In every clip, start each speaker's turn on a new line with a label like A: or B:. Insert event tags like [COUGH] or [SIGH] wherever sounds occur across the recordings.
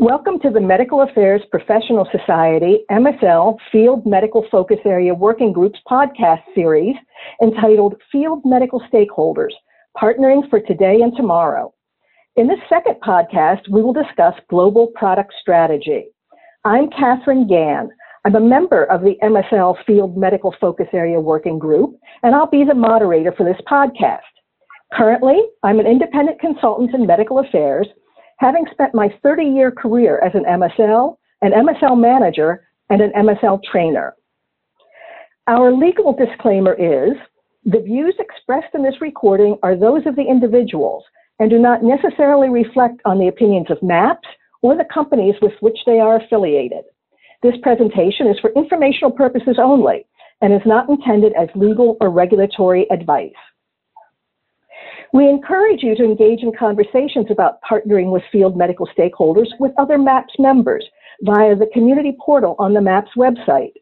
A: Welcome to the Medical Affairs Professional Society MSL Field Medical Focus Area Working Groups podcast series entitled Field Medical Stakeholders Partnering for Today and Tomorrow. In this second podcast, we will discuss global product strategy. I'm Catherine Gann. I'm a member of the MSL Field Medical Focus Area Working Group, and I'll be the moderator for this podcast. Currently, I'm an independent consultant in medical affairs having spent my 30 year career as an MSL, an MSL manager, and an MSL trainer. Our legal disclaimer is the views expressed in this recording are those of the individuals and do not necessarily reflect on the opinions of MAPS or the companies with which they are affiliated. This presentation is for informational purposes only and is not intended as legal or regulatory advice. We encourage you to engage in conversations about partnering with field medical stakeholders with other MAPS members via the community portal on the MAPS website.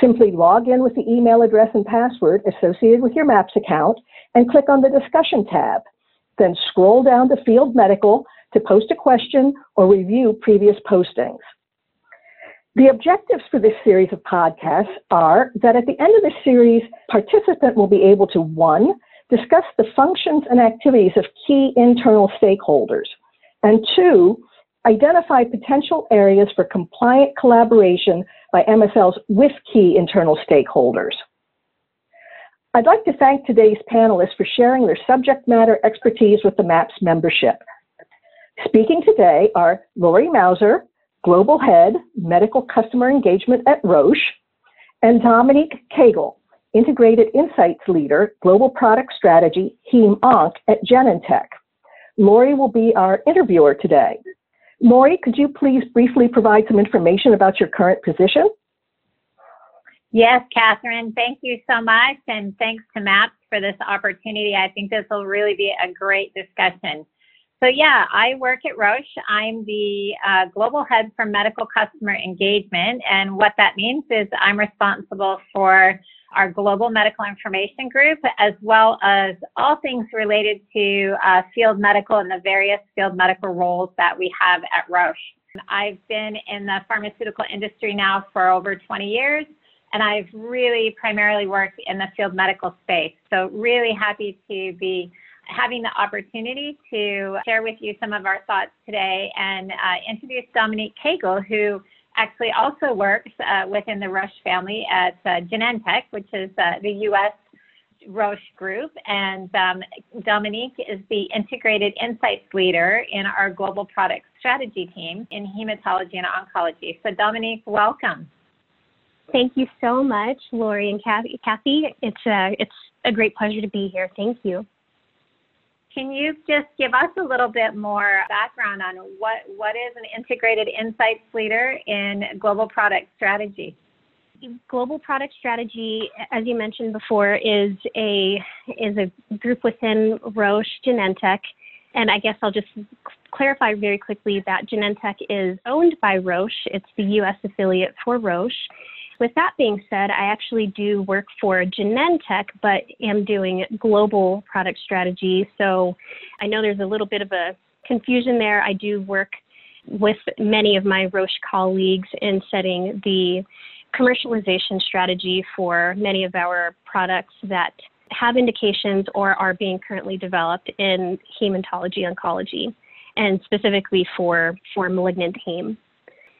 A: Simply log in with the email address and password associated with your MAPS account and click on the discussion tab. Then scroll down to Field Medical to post a question or review previous postings. The objectives for this series of podcasts are that at the end of the series, participant will be able to one, discuss the functions and activities of key internal stakeholders, and two, identify potential areas for compliant collaboration by MSLs with key internal stakeholders. I'd like to thank today's panelists for sharing their subject matter expertise with the MAPS membership. Speaking today are Lori Mauser, Global Head, Medical Customer Engagement at Roche, and Dominique Cagle, Integrated Insights Leader, Global Product Strategy, Heme Onc at Genentech. Lori will be our interviewer today. Lori, could you please briefly provide some information about your current position?
B: Yes, Catherine, thank you so much. And thanks to MAPS for this opportunity. I think this will really be a great discussion. So, yeah, I work at Roche. I'm the uh, global head for medical customer engagement. And what that means is I'm responsible for our global medical information group, as well as all things related to uh, field medical and the various field medical roles that we have at Roche. I've been in the pharmaceutical industry now for over 20 years, and I've really primarily worked in the field medical space. So, really happy to be having the opportunity to share with you some of our thoughts today and uh, introduce Dominique Cagle, who actually also works uh, within the Roche family at uh, Genentech, which is uh, the U.S. Roche group. And um, Dominique is the integrated insights leader in our global product strategy team in hematology and oncology. So, Dominique, welcome.
C: Thank you so much, Lori and Kathy. It's a, uh, it's a great pleasure to be here. Thank you.
B: Can you just give us a little bit more background on what, what is an integrated insights leader in global product strategy?
C: Global product strategy, as you mentioned before, is a is a group within Roche Genentech, and I guess I'll just clarify very quickly that Genentech is owned by Roche. It's the U.S. affiliate for Roche, with that being said, I actually do work for Genentech, but am doing global product strategy. So I know there's a little bit of a confusion there. I do work with many of my Roche colleagues in setting the commercialization strategy for many of our products that have indications or are being currently developed in hematology oncology and specifically for, for malignant heme.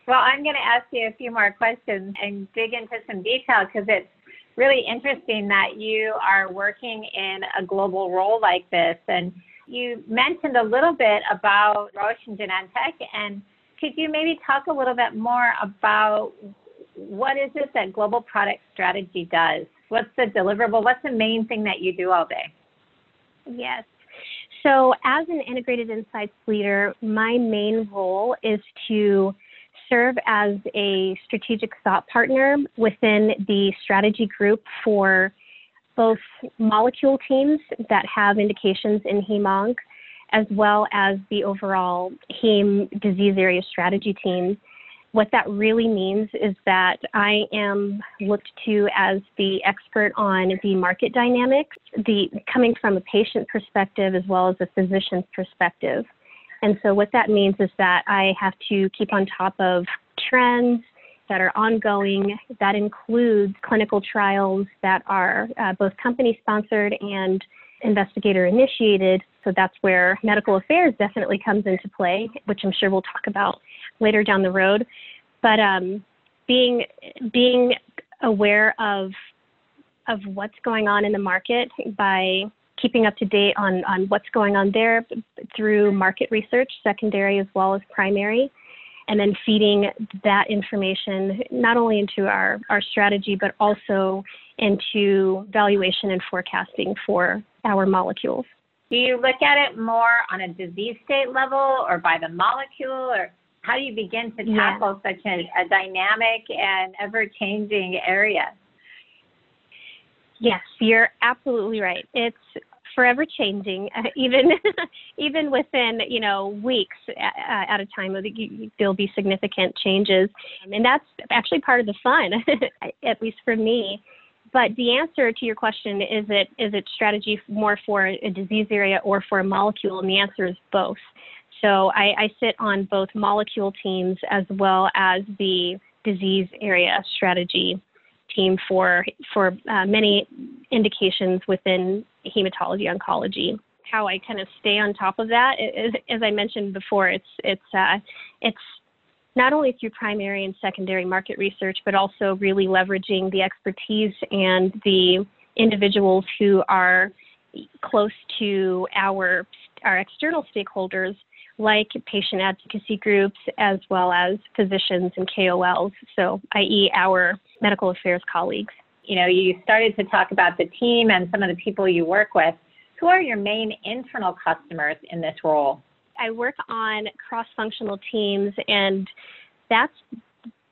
B: Well, I'm going to ask you a few more questions and dig into some detail because it's really interesting that you are working in a global role like this. And you mentioned a little bit about Roche and Genentech, and could you maybe talk a little bit more about what is it that global product strategy does? What's the deliverable? What's the main thing that you do all day?
C: Yes. So, as an integrated insights leader, my main role is to serve as a strategic thought partner within the strategy group for both molecule teams that have indications in HEMONC, as well as the overall heme disease area strategy team. What that really means is that I am looked to as the expert on the market dynamics, the coming from a patient perspective as well as a physician's perspective. And so what that means is that I have to keep on top of trends that are ongoing. That includes clinical trials that are uh, both company sponsored and investigator initiated. So that's where medical affairs definitely comes into play, which I'm sure we'll talk about later down the road. But um, being being aware of of what's going on in the market by keeping up to date on, on what's going on there through market research, secondary as well as primary, and then feeding that information not only into our, our strategy, but also into valuation and forecasting for our molecules.
B: Do you look at it more on a disease state level or by the molecule, or how do you begin to tackle yeah. such a, a dynamic and ever changing area?
C: Yes, you're absolutely right. It's forever changing, uh, [LAUGHS] even even within you know weeks at, at a time. There'll be significant changes, and that's actually part of the fun, [LAUGHS] at least for me. But the answer to your question is it is it strategy more for a disease area or for a molecule, and the answer is both. So I, I sit on both molecule teams as well as the disease area strategy team for for uh, many indications within hematology oncology. How I kind of stay on top of that, is, as I mentioned before, it's it's uh, it's not only through primary and secondary market research, but also really leveraging the expertise and the individuals who are close to our our external stakeholders like patient advocacy groups as well as physicians and KOLs, so i.e. our medical affairs colleagues.
B: You know, you started to talk about the team and some of the people you work with. Who are your main internal customers in this role?
C: I work on cross functional teams, and that's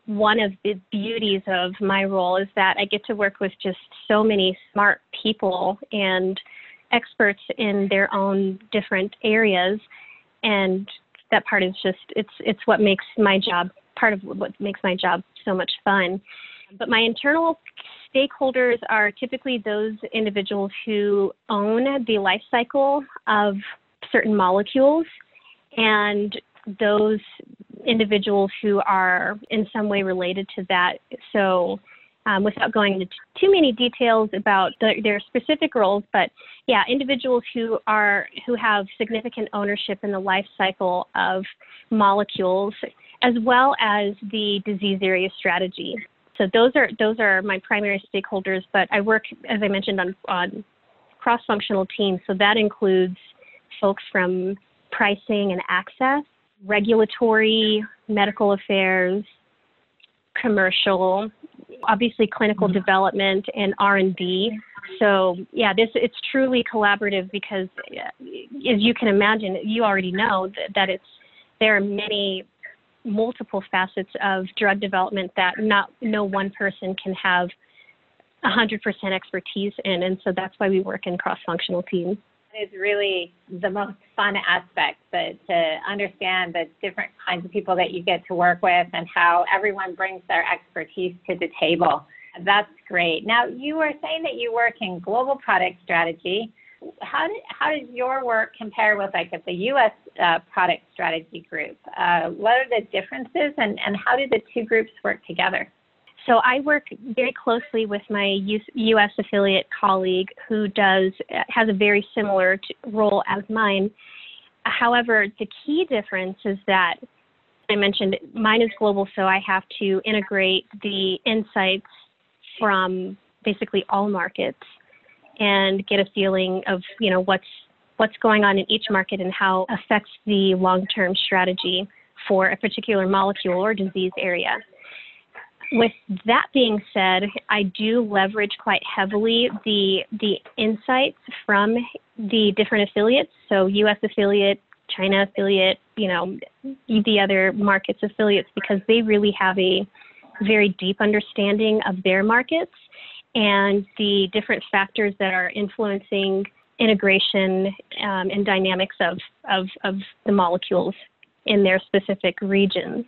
C: one of the beauties of my role is that I get to work with just so many smart people and experts in their own different areas and that part is just it's it's what makes my job part of what makes my job so much fun but my internal stakeholders are typically those individuals who own the life cycle of certain molecules and those individuals who are in some way related to that. So, um, without going into too many details about the, their specific roles, but yeah, individuals who are who have significant ownership in the life cycle of molecules, as well as the disease area strategy. So those are those are my primary stakeholders. But I work, as I mentioned, on on cross-functional teams. So that includes folks from pricing and access, regulatory, medical affairs, commercial, obviously clinical mm-hmm. development and R&D. So yeah, this it's truly collaborative because, as you can imagine, you already know that, that it's there are many multiple facets of drug development that not no one person can have 100% expertise in, and so that's why we work in cross-functional teams.
B: It's really the most fun aspect, but to understand the different kinds of people that you get to work with and how everyone brings their expertise to the table. That's great. Now, you were saying that you work in global product strategy. How, did, how does your work compare with like the U.S. Uh, product strategy group? Uh, what are the differences, and, and how do the two groups work together?
C: So I work very closely with my U.S. affiliate colleague who does has a very similar role as mine. However, the key difference is that I mentioned mine is global, so I have to integrate the insights from basically all markets and get a feeling of you know what's what's going on in each market and how affects the long-term strategy for a particular molecule or disease area. With that being said, I do leverage quite heavily the the insights from the different affiliates. So U.S. affiliate, China affiliate, you know, the other markets affiliates, because they really have a very deep understanding of their markets and the different factors that are influencing integration um, and dynamics of, of, of the molecules in their specific regions.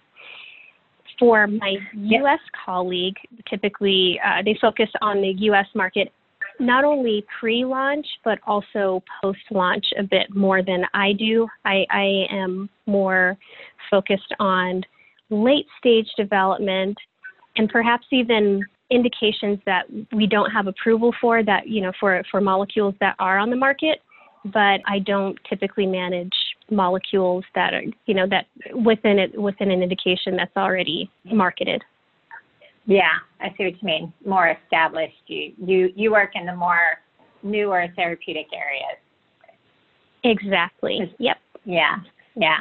C: For my U.S. colleague, typically uh, they focus on the U.S. market not only pre-launch but also post-launch a bit more than I do. I, I am more focused on late stage development and perhaps even indications that we don't have approval for that you know for for molecules that are on the market but I don't typically manage molecules that are you know that within it within an indication that's already marketed.
B: Yeah, I see what you mean. More established. You you you work in the more newer therapeutic areas.
C: Exactly. Yep.
B: Yeah. Yeah.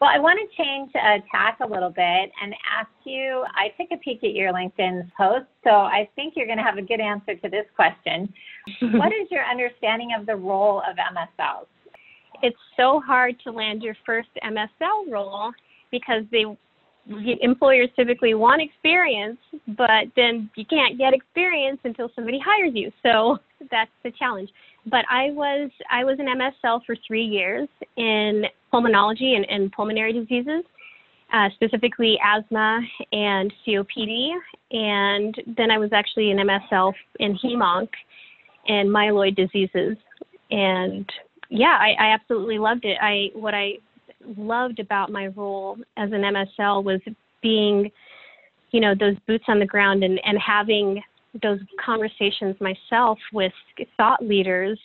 B: Well, I want to change uh, tack a little bit and ask you. I took a peek at your LinkedIn post, so I think you're going to have a good answer to this question. [LAUGHS] what is your understanding of the role of MSLs?
C: It's so hard to land your first MSL role because they employers typically want experience, but then you can't get experience until somebody hires you. So [LAUGHS] that's the challenge. But I was I was an MSL for three years in pulmonology and, and pulmonary diseases, uh, specifically asthma and COPD, and then I was actually an MSL in hemonc and myeloid diseases. And yeah, I, I absolutely loved it. I what I loved about my role as an MSL was being, you know, those boots on the ground and, and having those conversations myself with thought leaders,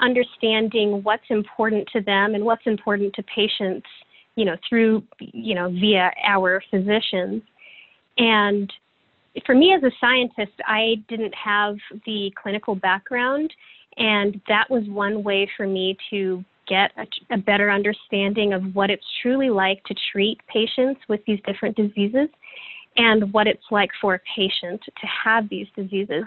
C: understanding what's important to them and what's important to patients, you know, through, you know, via our physicians. And for me as a scientist, I didn't have the clinical background, and that was one way for me to get a, a, better understanding of what it's truly like to treat patients with these different diseases and what it's like for a patient to have these diseases.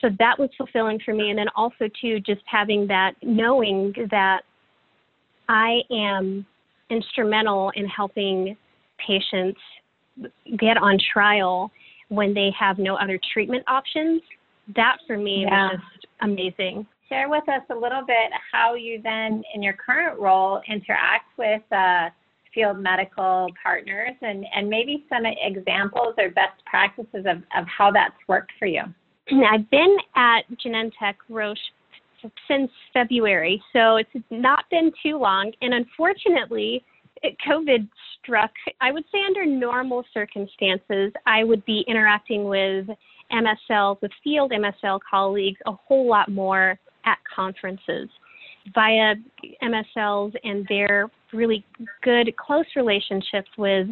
C: So that was fulfilling for me. And then also, too, just having that knowing that I am instrumental in helping patients get on trial when they have no other treatment options. That for me yeah. was just amazing
B: share with us a little bit how you then, in your current role, interact with uh, field medical partners and, and maybe some examples or best practices of, of how that's worked for you. [CLEARS THROAT]
C: I've been at Genentech Roche since February, so it's not been too long. And unfortunately, COVID struck. I would say under normal circumstances, I would be interacting with MSLs, with field MSL colleagues, a whole lot more at conferences via MSLs and their really good, close relationships with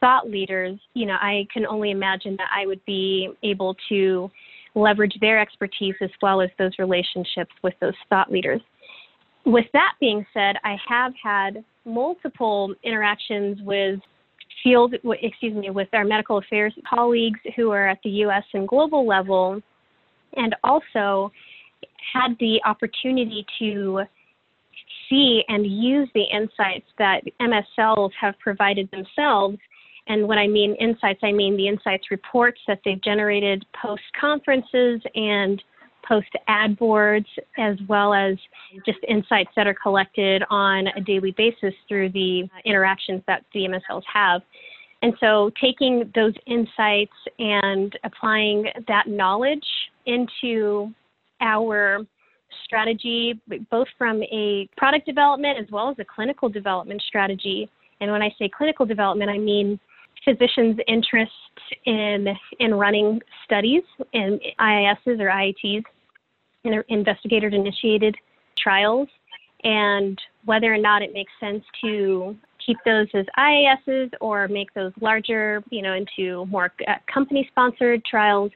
C: thought leaders, you know, I can only imagine that I would be able to leverage their expertise as well as those relationships with those thought leaders. With that being said, I have had multiple interactions with field, excuse me, with our medical affairs colleagues who are at the US and global level, and also had the opportunity to see and use the insights that MSLs have provided themselves. And when I mean insights, I mean the insights reports that they've generated post conferences and post ad boards, as well as just insights that are collected on a daily basis through the interactions that the MSLs have. And so taking those insights and applying that knowledge into our strategy, both from a product development as well as a clinical development strategy. And when I say clinical development, I mean physicians' interest in in running studies and IISs or IITs, investigator-initiated trials, and whether or not it makes sense to keep those as IISs or make those larger, you know, into more uh, company-sponsored trials.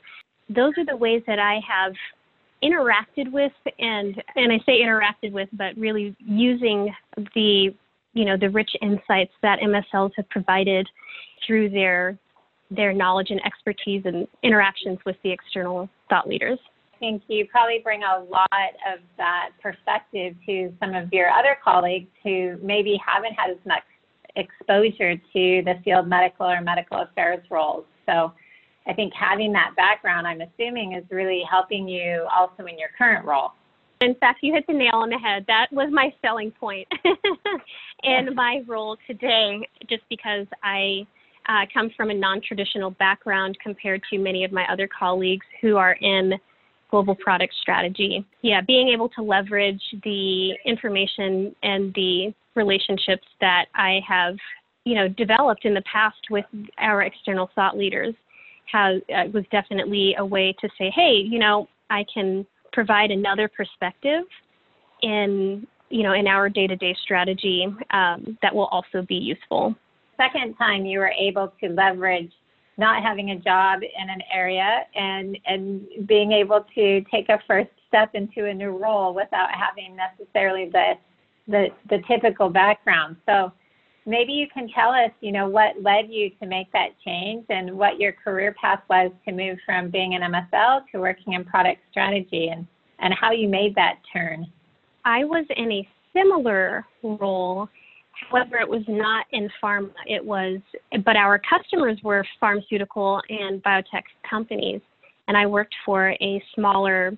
C: Those are the ways that I have interacted with and and I say interacted with, but really using the you know the rich insights that MSLs have provided through their their knowledge and expertise and interactions with the external thought leaders.
B: I think you probably bring a lot of that perspective to some of your other colleagues who maybe haven't had as much exposure to the field medical or medical affairs roles. So I think having that background, I'm assuming, is really helping you also in your current role.
C: In fact, you hit the nail on the head. That was my selling point [LAUGHS] in my role today, just because I uh, come from a non traditional background compared to many of my other colleagues who are in global product strategy. Yeah, being able to leverage the information and the relationships that I have, you know, developed in the past with our external thought leaders has uh, was definitely a way to say, hey, you know, I can provide another perspective in you know in our day-to-day strategy um, that will also be useful.
B: Second time you were able to leverage not having a job in an area and and being able to take a first step into a new role without having necessarily the the, the typical background. So maybe you can tell us, you know, what led you to make that change and what your career path was to move from being an MSL to working in product strategy and, and how you made that turn.
C: I was in a similar role. However, it was not in pharma. It was, but our customers were pharmaceutical and biotech companies. And I worked for a smaller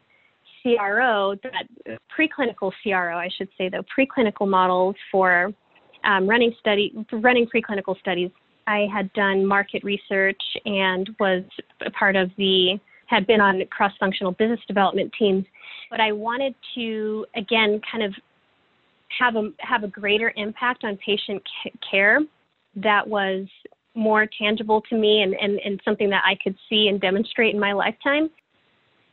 C: CRO, that preclinical CRO, I should say, though, preclinical models for um, running study, running preclinical studies. I had done market research and was a part of the had been on cross-functional business development teams, but I wanted to again kind of have a have a greater impact on patient care that was more tangible to me and, and, and something that I could see and demonstrate in my lifetime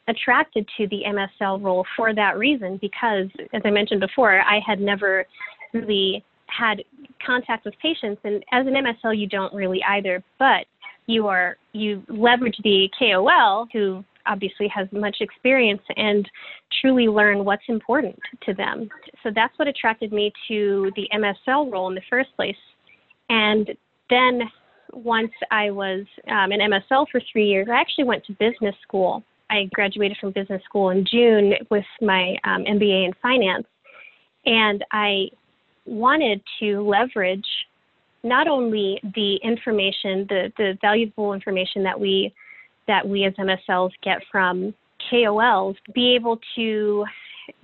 C: attracted to the MSL role for that reason because, as I mentioned before, I had never really had contact with patients, and as an MSL, you don't really either. But you are you leverage the KOL who obviously has much experience and truly learn what's important to them. So that's what attracted me to the MSL role in the first place. And then once I was um, an MSL for three years, I actually went to business school I graduated from business school in June with my um, MBA in finance, and I wanted to leverage not only the information, the, the valuable information that we that we as MSLs get from KOLs, be able to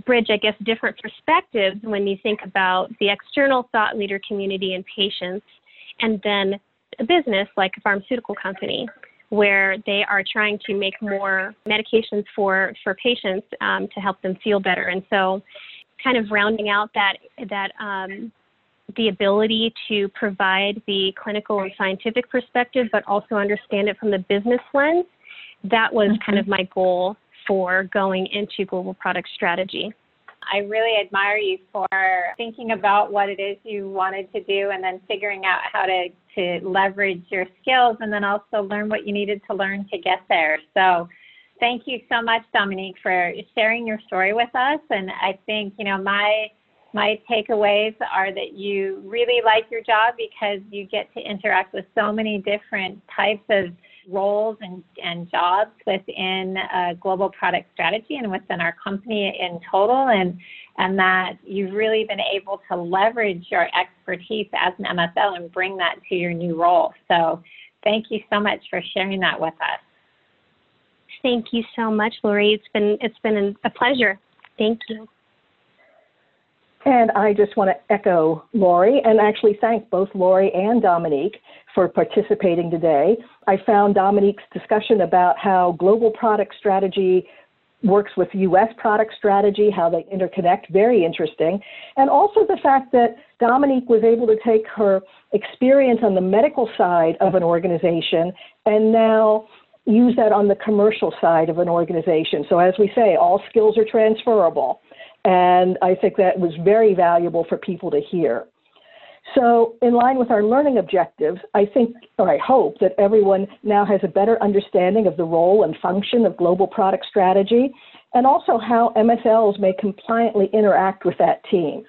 C: bridge, I guess, different perspectives when you think about the external thought leader community and patients, and then a business like a pharmaceutical company where they are trying to make more medications for for patients um, to help them feel better. And so, kind of rounding out that that um, the ability to provide the clinical and scientific perspective, but also understand it from the business lens. That was mm-hmm. kind of my goal for going into global product strategy.
B: I really admire you for thinking about what it is you wanted to do and then figuring out how to, to leverage your skills and then also learn what you needed to learn to get there. So thank you so much, Dominique, for sharing your story with us. And I think, you know, my my takeaways are that you really like your job because you get to interact with so many different types of roles and, and jobs within a global product strategy and within our company in total and and that you've really been able to leverage your expertise as an MSL and bring that to your new role. So thank you so much for sharing that with us.
C: Thank you so much, Lori. It's been it's been a pleasure. Thank you.
A: And I just want to echo Lori and actually thank both Lori and Dominique for participating today. I found Dominique's discussion about how global product strategy works with U.S. product strategy, how they interconnect, very interesting. And also the fact that Dominique was able to take her experience on the medical side of an organization and now use that on the commercial side of an organization. So as we say, all skills are transferable. And I think that was very valuable for people to hear. So, in line with our learning objectives, I think, or I hope, that everyone now has a better understanding of the role and function of global product strategy and also how MSLs may compliantly interact with that team.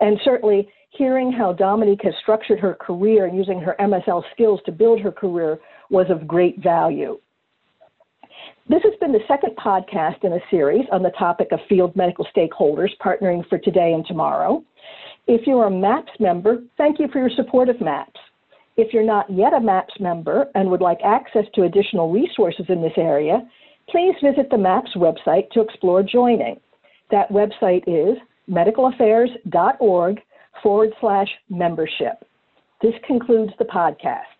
A: And certainly, hearing how Dominique has structured her career and using her MSL skills to build her career was of great value. This has been the second podcast in a series on the topic of field medical stakeholders partnering for today and tomorrow. If you're a MAPS member, thank you for your support of MAPS. If you're not yet a MAPS member and would like access to additional resources in this area, please visit the MAPS website to explore joining. That website is medicalaffairs.org forward slash membership. This concludes the podcast.